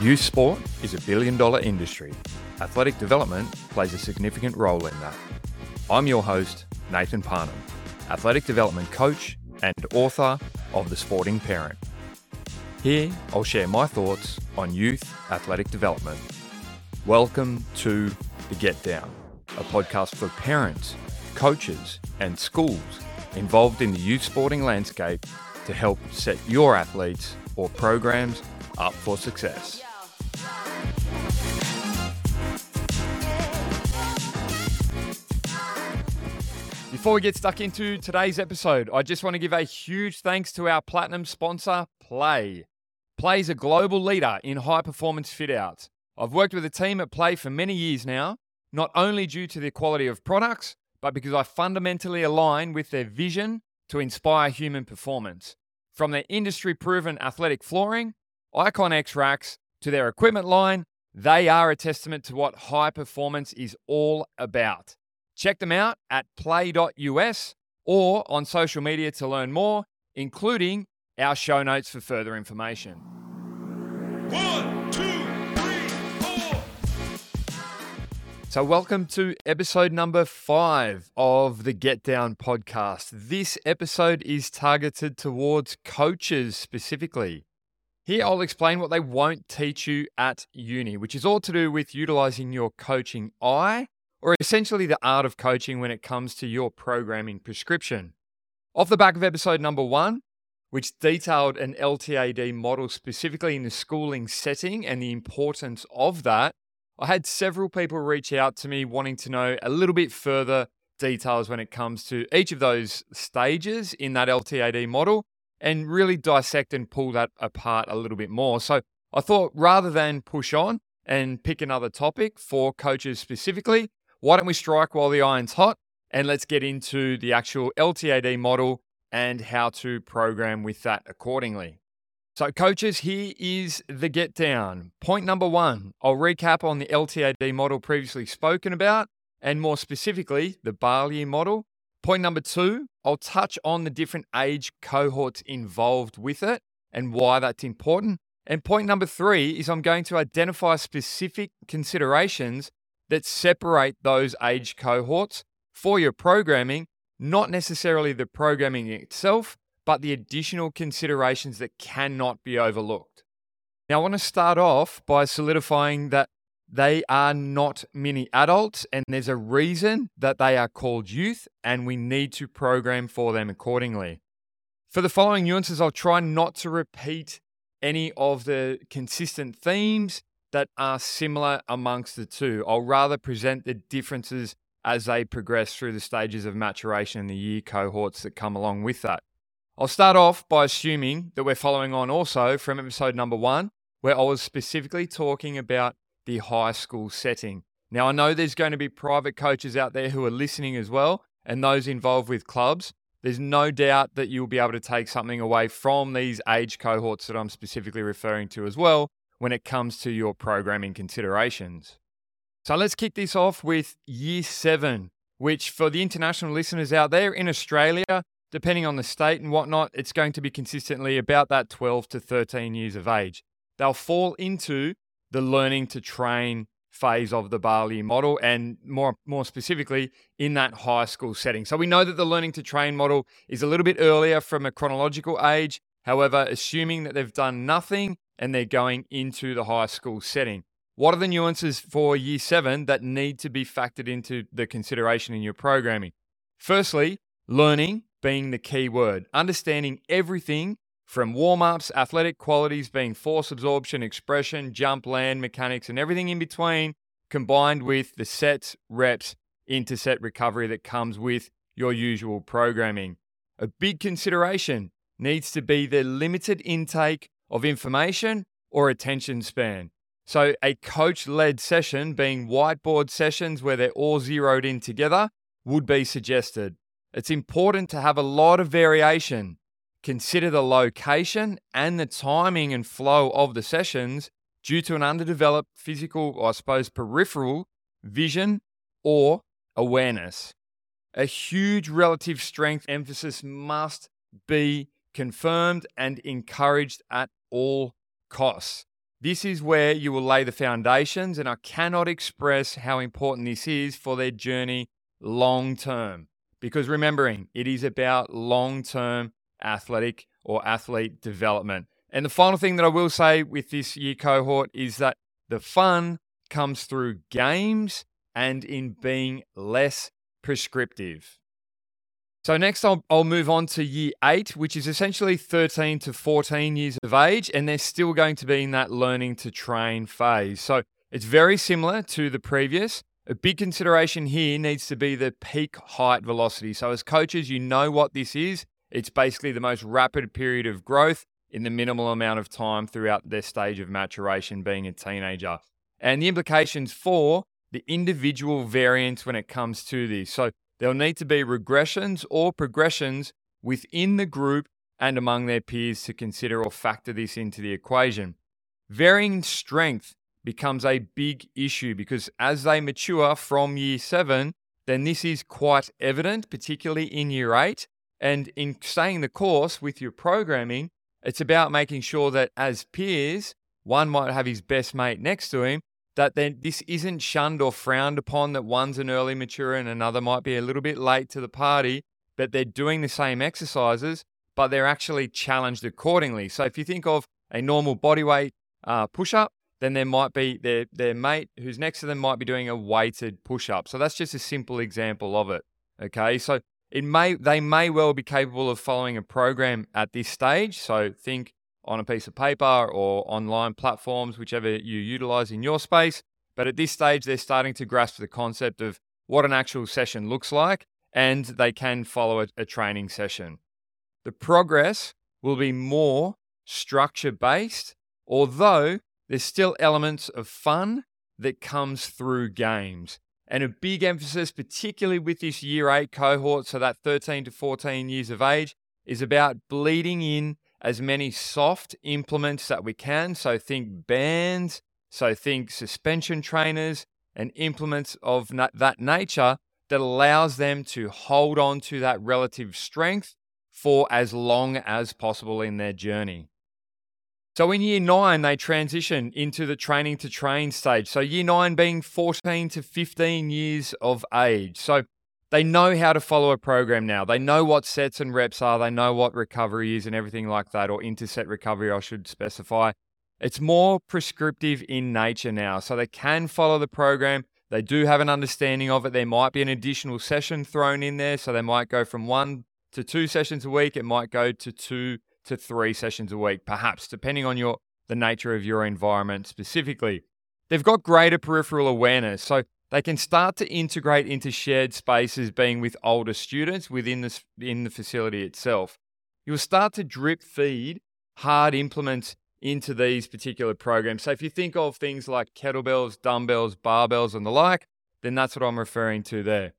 Youth sport is a billion dollar industry. Athletic development plays a significant role in that. I'm your host, Nathan Parnham, athletic development coach and author of The Sporting Parent. Here, I'll share my thoughts on youth athletic development. Welcome to The Get Down, a podcast for parents, coaches, and schools involved in the youth sporting landscape to help set your athletes or programs up for success. Before we get stuck into today's episode, I just want to give a huge thanks to our platinum sponsor, Play. Play is a global leader in high performance fit outs. I've worked with a team at Play for many years now, not only due to the quality of products, but because I fundamentally align with their vision to inspire human performance. From their industry proven athletic flooring, Icon X racks, to their equipment line, they are a testament to what high performance is all about. Check them out at play.us or on social media to learn more, including our show notes for further information. One, two, three, four. So, welcome to episode number five of the Get Down podcast. This episode is targeted towards coaches specifically. Here, I'll explain what they won't teach you at uni, which is all to do with utilizing your coaching eye or essentially the art of coaching when it comes to your programming prescription. Off the back of episode number one, which detailed an LTAD model specifically in the schooling setting and the importance of that, I had several people reach out to me wanting to know a little bit further details when it comes to each of those stages in that LTAD model and really dissect and pull that apart a little bit more. So I thought rather than push on and pick another topic for coaches specifically, why don't we strike while the iron's hot and let's get into the actual LTAD model and how to program with that accordingly. So, coaches, here is the get down. Point number one I'll recap on the LTAD model previously spoken about, and more specifically, the Balyi model. Point number two, I'll touch on the different age cohorts involved with it and why that's important. And point number three is I'm going to identify specific considerations that separate those age cohorts for your programming, not necessarily the programming itself, but the additional considerations that cannot be overlooked. Now, I want to start off by solidifying that they are not mini adults, and there's a reason that they are called youth, and we need to program for them accordingly. For the following nuances, I'll try not to repeat any of the consistent themes that are similar amongst the two. I'll rather present the differences as they progress through the stages of maturation and the year cohorts that come along with that. I'll start off by assuming that we're following on also from episode number one, where I was specifically talking about the high school setting. Now, I know there's going to be private coaches out there who are listening as well, and those involved with clubs. There's no doubt that you'll be able to take something away from these age cohorts that I'm specifically referring to as well when it comes to your programming considerations. So let's kick this off with year seven, which for the international listeners out there in Australia, depending on the state and whatnot, it's going to be consistently about that 12 to 13 years of age. They'll fall into the learning to train phase of the Balyi model and more more specifically in that high school setting. So we know that the learning to train model is a little bit earlier from a chronological age. However, assuming that they've done nothing and they're going into the high school setting. What are the nuances for year seven that need to be factored into the consideration in your programming? Firstly, learning being the key word, understanding everything from warm ups, athletic qualities being force absorption, expression, jump, land, mechanics, and everything in between, combined with the sets, reps, interset recovery that comes with your usual programming. A big consideration needs to be the limited intake of information or attention span. So, a coach led session, being whiteboard sessions where they're all zeroed in together, would be suggested. It's important to have a lot of variation. Consider the location and the timing and flow of the sessions due to an underdeveloped physical, I suppose peripheral vision or awareness. A huge relative strength emphasis must be confirmed and encouraged at all costs. This is where you will lay the foundations, and I cannot express how important this is for their journey long term. Because remembering, it is about long term athletic or athlete development. And the final thing that I will say with this year cohort is that the fun comes through games and in being less prescriptive. So, next, I'll, I'll move on to year eight, which is essentially 13 to 14 years of age, and they're still going to be in that learning to train phase. So, it's very similar to the previous. A big consideration here needs to be the peak height velocity. So, as coaches, you know what this is. It's basically the most rapid period of growth in the minimal amount of time throughout their stage of maturation, being a teenager. And the implications for the individual variance when it comes to this. So, There'll need to be regressions or progressions within the group and among their peers to consider or factor this into the equation. Varying strength becomes a big issue because as they mature from year seven, then this is quite evident, particularly in year eight. And in staying the course with your programming, it's about making sure that as peers, one might have his best mate next to him, that then this isn't shunned or frowned upon that one's an early mature and another might be a little bit late to the party, but they're doing the same exercises, but they're actually challenged accordingly. So if you think of a normal body weight uh, push up, then there might be their their mate who's next to them might be doing a weighted push up. So that's just a simple example of it. Okay, so it may they may well be capable of following a program at this stage. So think on a piece of paper or online platforms, whichever you utilize in your space. But at this stage, they're starting to grasp the concept of what an actual session looks like, and they can follow a, a training session. The progress will be more structure based, although there's still elements of fun that comes through games. And a big emphasis, particularly with this year eight cohort, so that 13 to 14 years of age, is about bleeding in as many soft implements that we can. So think bands, so think suspension trainers and implements of na- that nature that allows them to hold on to that relative strength for as long as possible in their journey. So in year nine, they transition into the training to train stage. So year nine being 14 to 15 years of age. So they know how to follow a program now. They know what sets and reps are. They know what recovery is and everything like that, or interset recovery, I should specify. It's more prescriptive in nature now. So they can follow the program. They do have an understanding of it. There might be an additional session thrown in there. So they might go from one to two sessions a week. It might go to two to three sessions a week, perhaps, depending on your the nature of your environment specifically. They've got greater peripheral awareness. So they can start to integrate into shared spaces being with older students within the, in the facility itself. You'll start to drip feed hard implements into these particular programs. So if you think of things like kettlebells, dumbbells, barbells, and the like, then that's what I'm referring to there.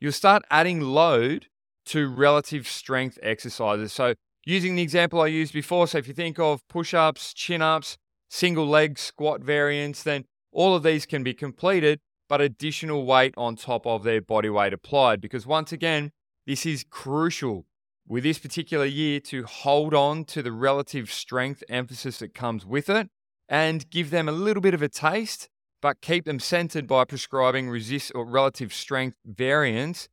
You'll start adding load to relative strength exercises. So using the example I used before, so if you think of push ups, chin ups, single leg squat variants, then all of these can be completed but additional weight on top of their body weight applied. Because once again, this is crucial with this particular year to hold on to the relative strength emphasis that comes with it and give them a little bit of a taste, but keep them centered by prescribing resist or relative strength variants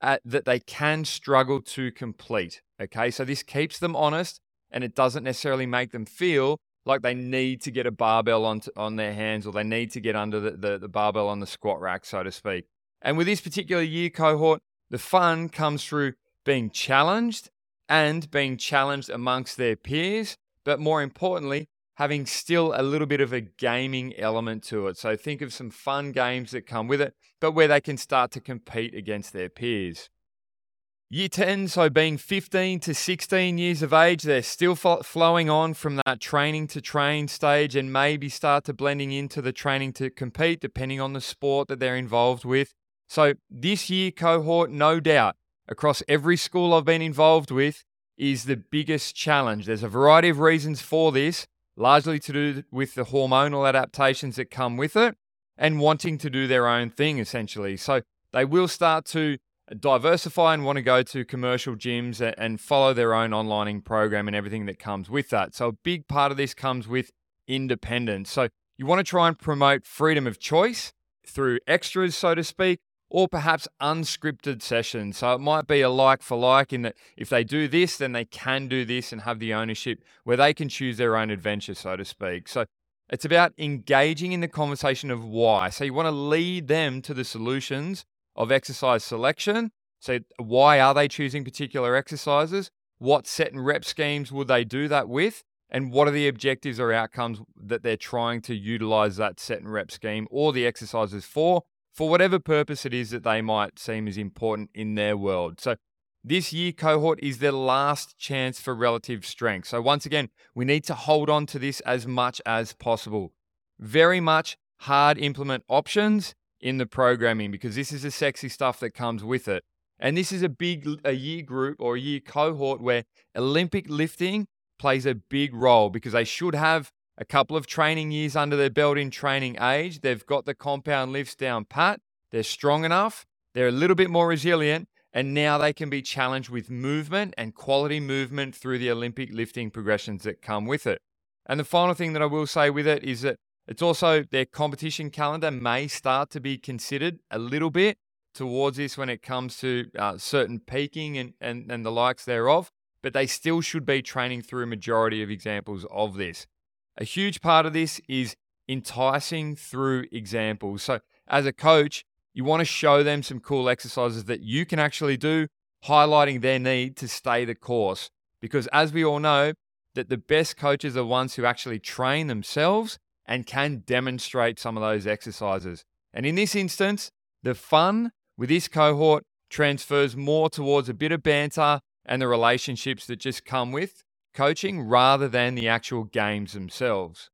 at, that they can struggle to complete. Okay, so this keeps them honest and it doesn't necessarily make them feel like they need to get a barbell on, on their hands or they need to get under the, the, the barbell on the squat rack, so to speak. And with this particular year cohort, the fun comes through being challenged and being challenged amongst their peers, but more importantly, having still a little bit of a gaming element to it. So think of some fun games that come with it, but where they can start to compete against their peers. Year 10, so being 15 to 16 years of age, they're still flowing on from that training to train stage and maybe start to blending into the training to compete, depending on the sport that they're involved with. So, this year cohort, no doubt, across every school I've been involved with, is the biggest challenge. There's a variety of reasons for this, largely to do with the hormonal adaptations that come with it and wanting to do their own thing, essentially. So, they will start to diversify and want to go to commercial gyms and follow their own onlining program and everything that comes with that. So, a big part of this comes with independence. So you want to try and promote freedom of choice through extras, so to speak, or perhaps unscripted sessions. So it might be a like for like in that if they do this, then they can do this and have the ownership where they can choose their own adventure, so to speak. So it's about engaging in the conversation of why. So you want to lead them to the solutions of exercise selection. So why are they choosing particular exercises? What set and rep schemes would they do that with? And what are the objectives or outcomes that they're trying to utilize that set and rep scheme or the exercises for? for whatever purpose it is that they might seem as important in their world. So, this year cohort is their last chance for relative strength. So, once again, we need to hold on to this as much as possible. Very much hard implement options in the programming because this is the sexy stuff that comes with it. And this is a big a year group or a year cohort where Olympic lifting plays a big role because they should have a couple of training years under their belt in training age. They've got the compound lifts down pat. They're strong enough. They're a little bit more resilient. And now they can be challenged with movement and quality movement through the Olympic lifting progressions that come with it. And the final thing that I will say with it is that it's also their competition calendar may start to be considered a little bit towards this when it comes to uh, certain peaking and, and, and the likes thereof, but they still should be training through a majority of examples of this. A huge part of this is enticing through examples. So, as a coach, you want to show them some cool exercises that you can actually do, highlighting their need to stay the course. Because, as we all know, that the best coaches are ones who actually train themselves and can demonstrate some of those exercises. And in this instance, the fun with this cohort transfers more towards a bit of banter and the relationships that just come with coaching rather than the actual games themselves.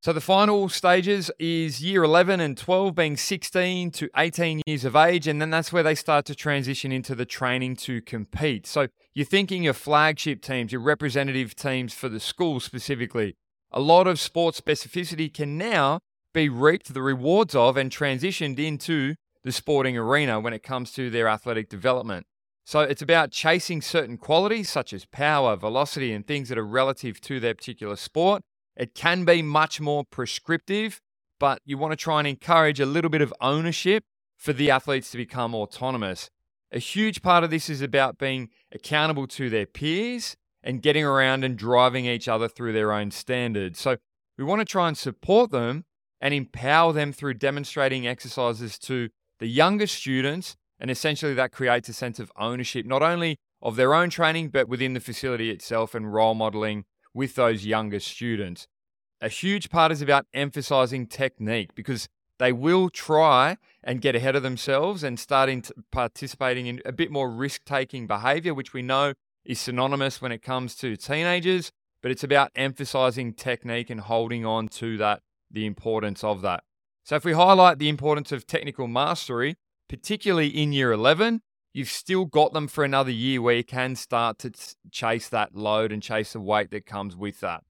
So the final stages is year 11 and 12 being 16 to 18 years of age, and then that's where they start to transition into the training to compete. So you're thinking your flagship teams, your representative teams for the school specifically. A lot of sports specificity can now be reaped the rewards of and transitioned into the sporting arena when it comes to their athletic development. So it's about chasing certain qualities such as power, velocity, and things that are relative to their particular sport. It can be much more prescriptive, but you want to try and encourage a little bit of ownership for the athletes to become autonomous. A huge part of this is about being accountable to their peers and getting around and driving each other through their own standards. So we want to try and support them and empower them through demonstrating exercises to the younger students and essentially, that creates a sense of ownership, not only of their own training, but within the facility itself and role modeling with those younger students. A huge part is about emphasizing technique because they will try and get ahead of themselves and starting participating in a bit more risk taking behavior, which we know is synonymous when it comes to teenagers, but it's about emphasizing technique and holding on to that, the importance of that. So, if we highlight the importance of technical mastery, particularly in year 11, you've still got them for another year where you can start to chase that load and chase the weight that comes with that.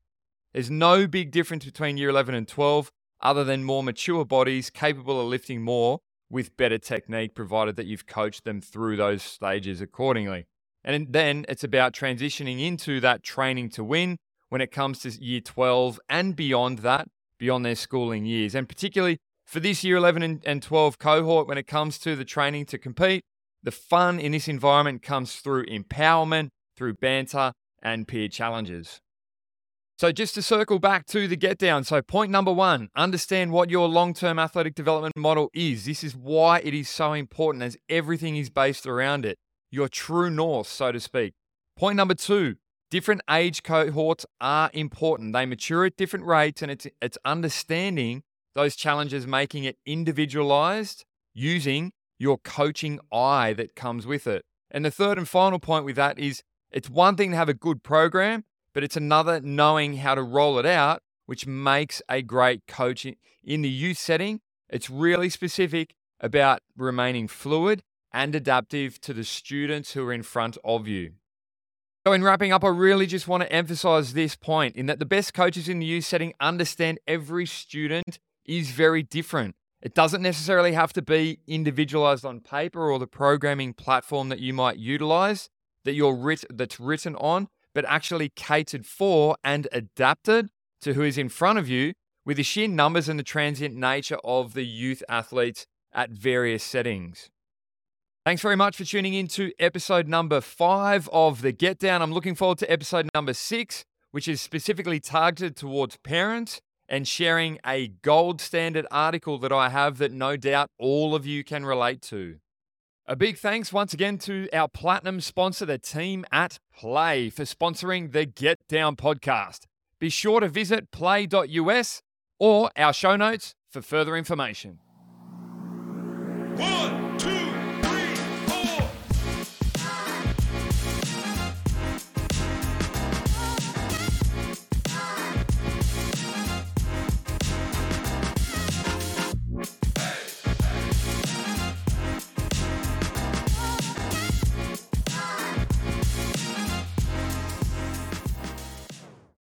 There's no big difference between year 11 and 12 other than more mature bodies capable of lifting more with better technique, provided that you've coached them through those stages accordingly. And then it's about transitioning into that training to win when it comes to year 12 and beyond that, beyond their schooling years. And particularly for this year 11 and 12 cohort, when it comes to the training to compete, the fun in this environment comes through empowerment, through banter, and peer challenges. So, just to circle back to the get down. So, point number one understand what your long term athletic development model is. This is why it is so important, as everything is based around it, your true north, so to speak. Point number two different age cohorts are important. They mature at different rates, and it's, it's understanding those challenges, making it individualized using your coaching eye that comes with it. And the third and final point with that is it's one thing to have a good program, but it's another knowing how to roll it out, which makes a great coach in the youth setting. It's really specific about remaining fluid and adaptive to the students who are in front of you. So, in wrapping up, I really just want to emphasize this point in that the best coaches in the youth setting understand every student is very different. It doesn't necessarily have to be individualized on paper or the programming platform that you might utilize that you're writ- that's written on, but actually catered for and adapted to who is in front of you with the sheer numbers and the transient nature of the youth athletes at various settings. Thanks very much for tuning in to episode number five of the Get Down. I'm looking forward to episode number six, which is specifically targeted towards parents and sharing a gold standard article that I have that no doubt all of you can relate to. A big thanks once again to our platinum sponsor, the team at Play, for sponsoring the Get Down podcast. Be sure to visit play.us or our show notes for further information. One,